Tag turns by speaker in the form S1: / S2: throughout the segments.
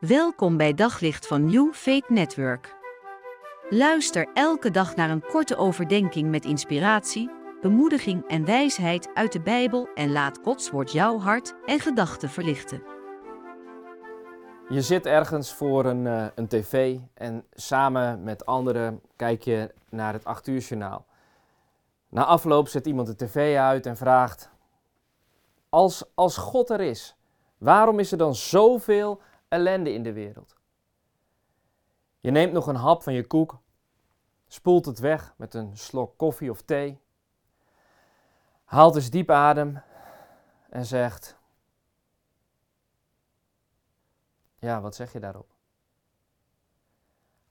S1: Welkom bij Daglicht van New Faith Network. Luister elke dag naar een korte overdenking met inspiratie, bemoediging en wijsheid uit de Bijbel en laat Gods woord jouw hart en gedachten verlichten.
S2: Je zit ergens voor een, uh, een tv en samen met anderen kijk je naar het 8 uur journaal. Na afloop zet iemand de tv uit en vraagt: als, als God er is, waarom is er dan zoveel ellende in de wereld? Je neemt nog een hap van je koek, spoelt het weg met een slok koffie of thee, haalt eens diep adem en zegt: Ja, wat zeg je daarop?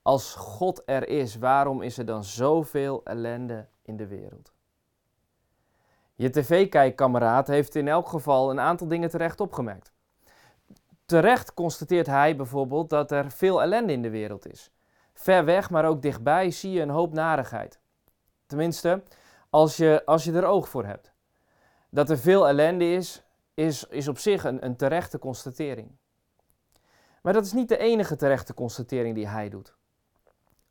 S2: Als God er is, waarom is er dan zoveel ellende in de wereld? Je tv-kijkkameraad heeft in elk geval een aantal dingen terecht opgemerkt. Terecht constateert hij bijvoorbeeld dat er veel ellende in de wereld is. Ver weg, maar ook dichtbij zie je een hoop narigheid. Tenminste, als je, als je er oog voor hebt. Dat er veel ellende is, is, is op zich een, een terechte constatering. Maar dat is niet de enige terechte constatering die hij doet.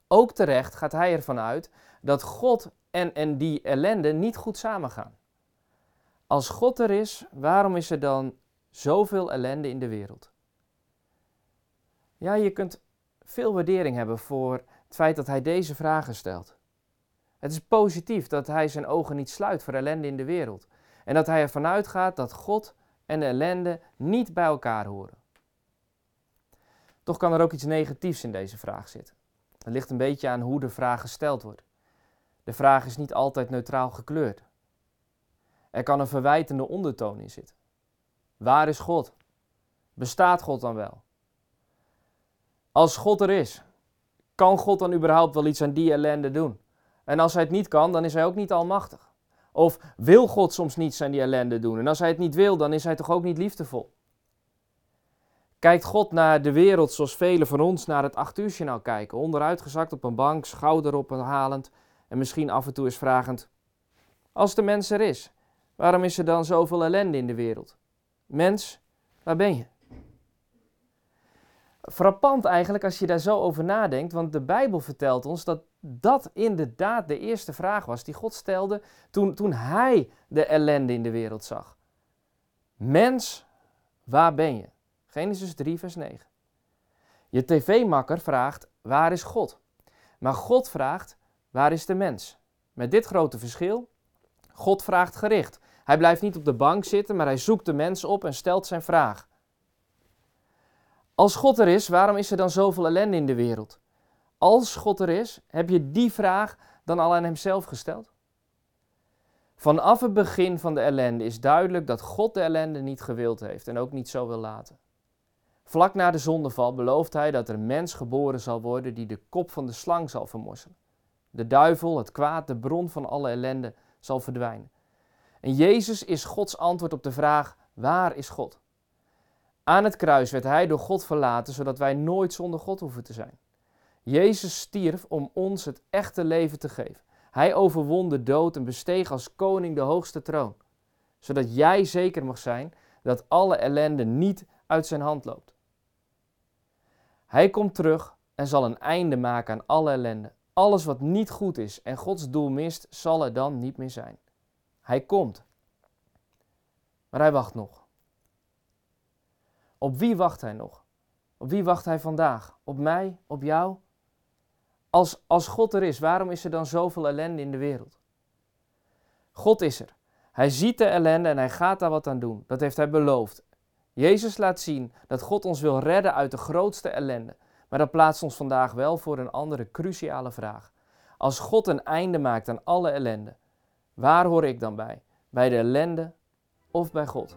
S2: Ook terecht gaat hij ervan uit dat God en, en die ellende niet goed samengaan. Als God er is, waarom is er dan zoveel ellende in de wereld? Ja, je kunt veel waardering hebben voor het feit dat hij deze vragen stelt. Het is positief dat hij zijn ogen niet sluit voor ellende in de wereld. En dat hij ervan uitgaat dat God en de ellende niet bij elkaar horen. Toch kan er ook iets negatiefs in deze vraag zitten. Het ligt een beetje aan hoe de vraag gesteld wordt. De vraag is niet altijd neutraal gekleurd. Er kan een verwijtende ondertoon in zitten. Waar is God? Bestaat God dan wel? Als God er is, kan God dan überhaupt wel iets aan die ellende doen? En als hij het niet kan, dan is hij ook niet almachtig. Of wil God soms niets aan die ellende doen? En als hij het niet wil, dan is hij toch ook niet liefdevol? Kijkt God naar de wereld zoals velen van ons naar het acht uur kijken, onderuitgezakt op een bank, schouder ophalend en misschien af en toe eens vragend: Als de mens er is, waarom is er dan zoveel ellende in de wereld? Mens, waar ben je? Frappant eigenlijk als je daar zo over nadenkt, want de Bijbel vertelt ons dat dat inderdaad de eerste vraag was die God stelde toen, toen Hij de ellende in de wereld zag. Mens, waar ben je? Genesis 3, vers 9. Je tv-makker vraagt, waar is God? Maar God vraagt, waar is de mens? Met dit grote verschil, God vraagt gericht. Hij blijft niet op de bank zitten, maar hij zoekt de mens op en stelt zijn vraag. Als God er is, waarom is er dan zoveel ellende in de wereld? Als God er is, heb je die vraag dan al aan Hemzelf gesteld? Vanaf het begin van de ellende is duidelijk dat God de ellende niet gewild heeft en ook niet zo wil laten. Vlak na de zondeval belooft hij dat er mens geboren zal worden die de kop van de slang zal vermorselen. De duivel, het kwaad, de bron van alle ellende zal verdwijnen. En Jezus is Gods antwoord op de vraag: waar is God? Aan het kruis werd hij door God verlaten, zodat wij nooit zonder God hoeven te zijn. Jezus stierf om ons het echte leven te geven. Hij overwon de dood en besteeg als koning de hoogste troon, zodat jij zeker mag zijn dat alle ellende niet uit zijn hand loopt. Hij komt terug en zal een einde maken aan alle ellende. Alles wat niet goed is en Gods doel mist, zal er dan niet meer zijn. Hij komt. Maar hij wacht nog. Op wie wacht hij nog? Op wie wacht hij vandaag? Op mij? Op jou? Als, als God er is, waarom is er dan zoveel ellende in de wereld? God is er. Hij ziet de ellende en hij gaat daar wat aan doen. Dat heeft hij beloofd. Jezus laat zien dat God ons wil redden uit de grootste ellende. Maar dat plaatst ons vandaag wel voor een andere cruciale vraag. Als God een einde maakt aan alle ellende, waar hoor ik dan bij? Bij de ellende of bij God?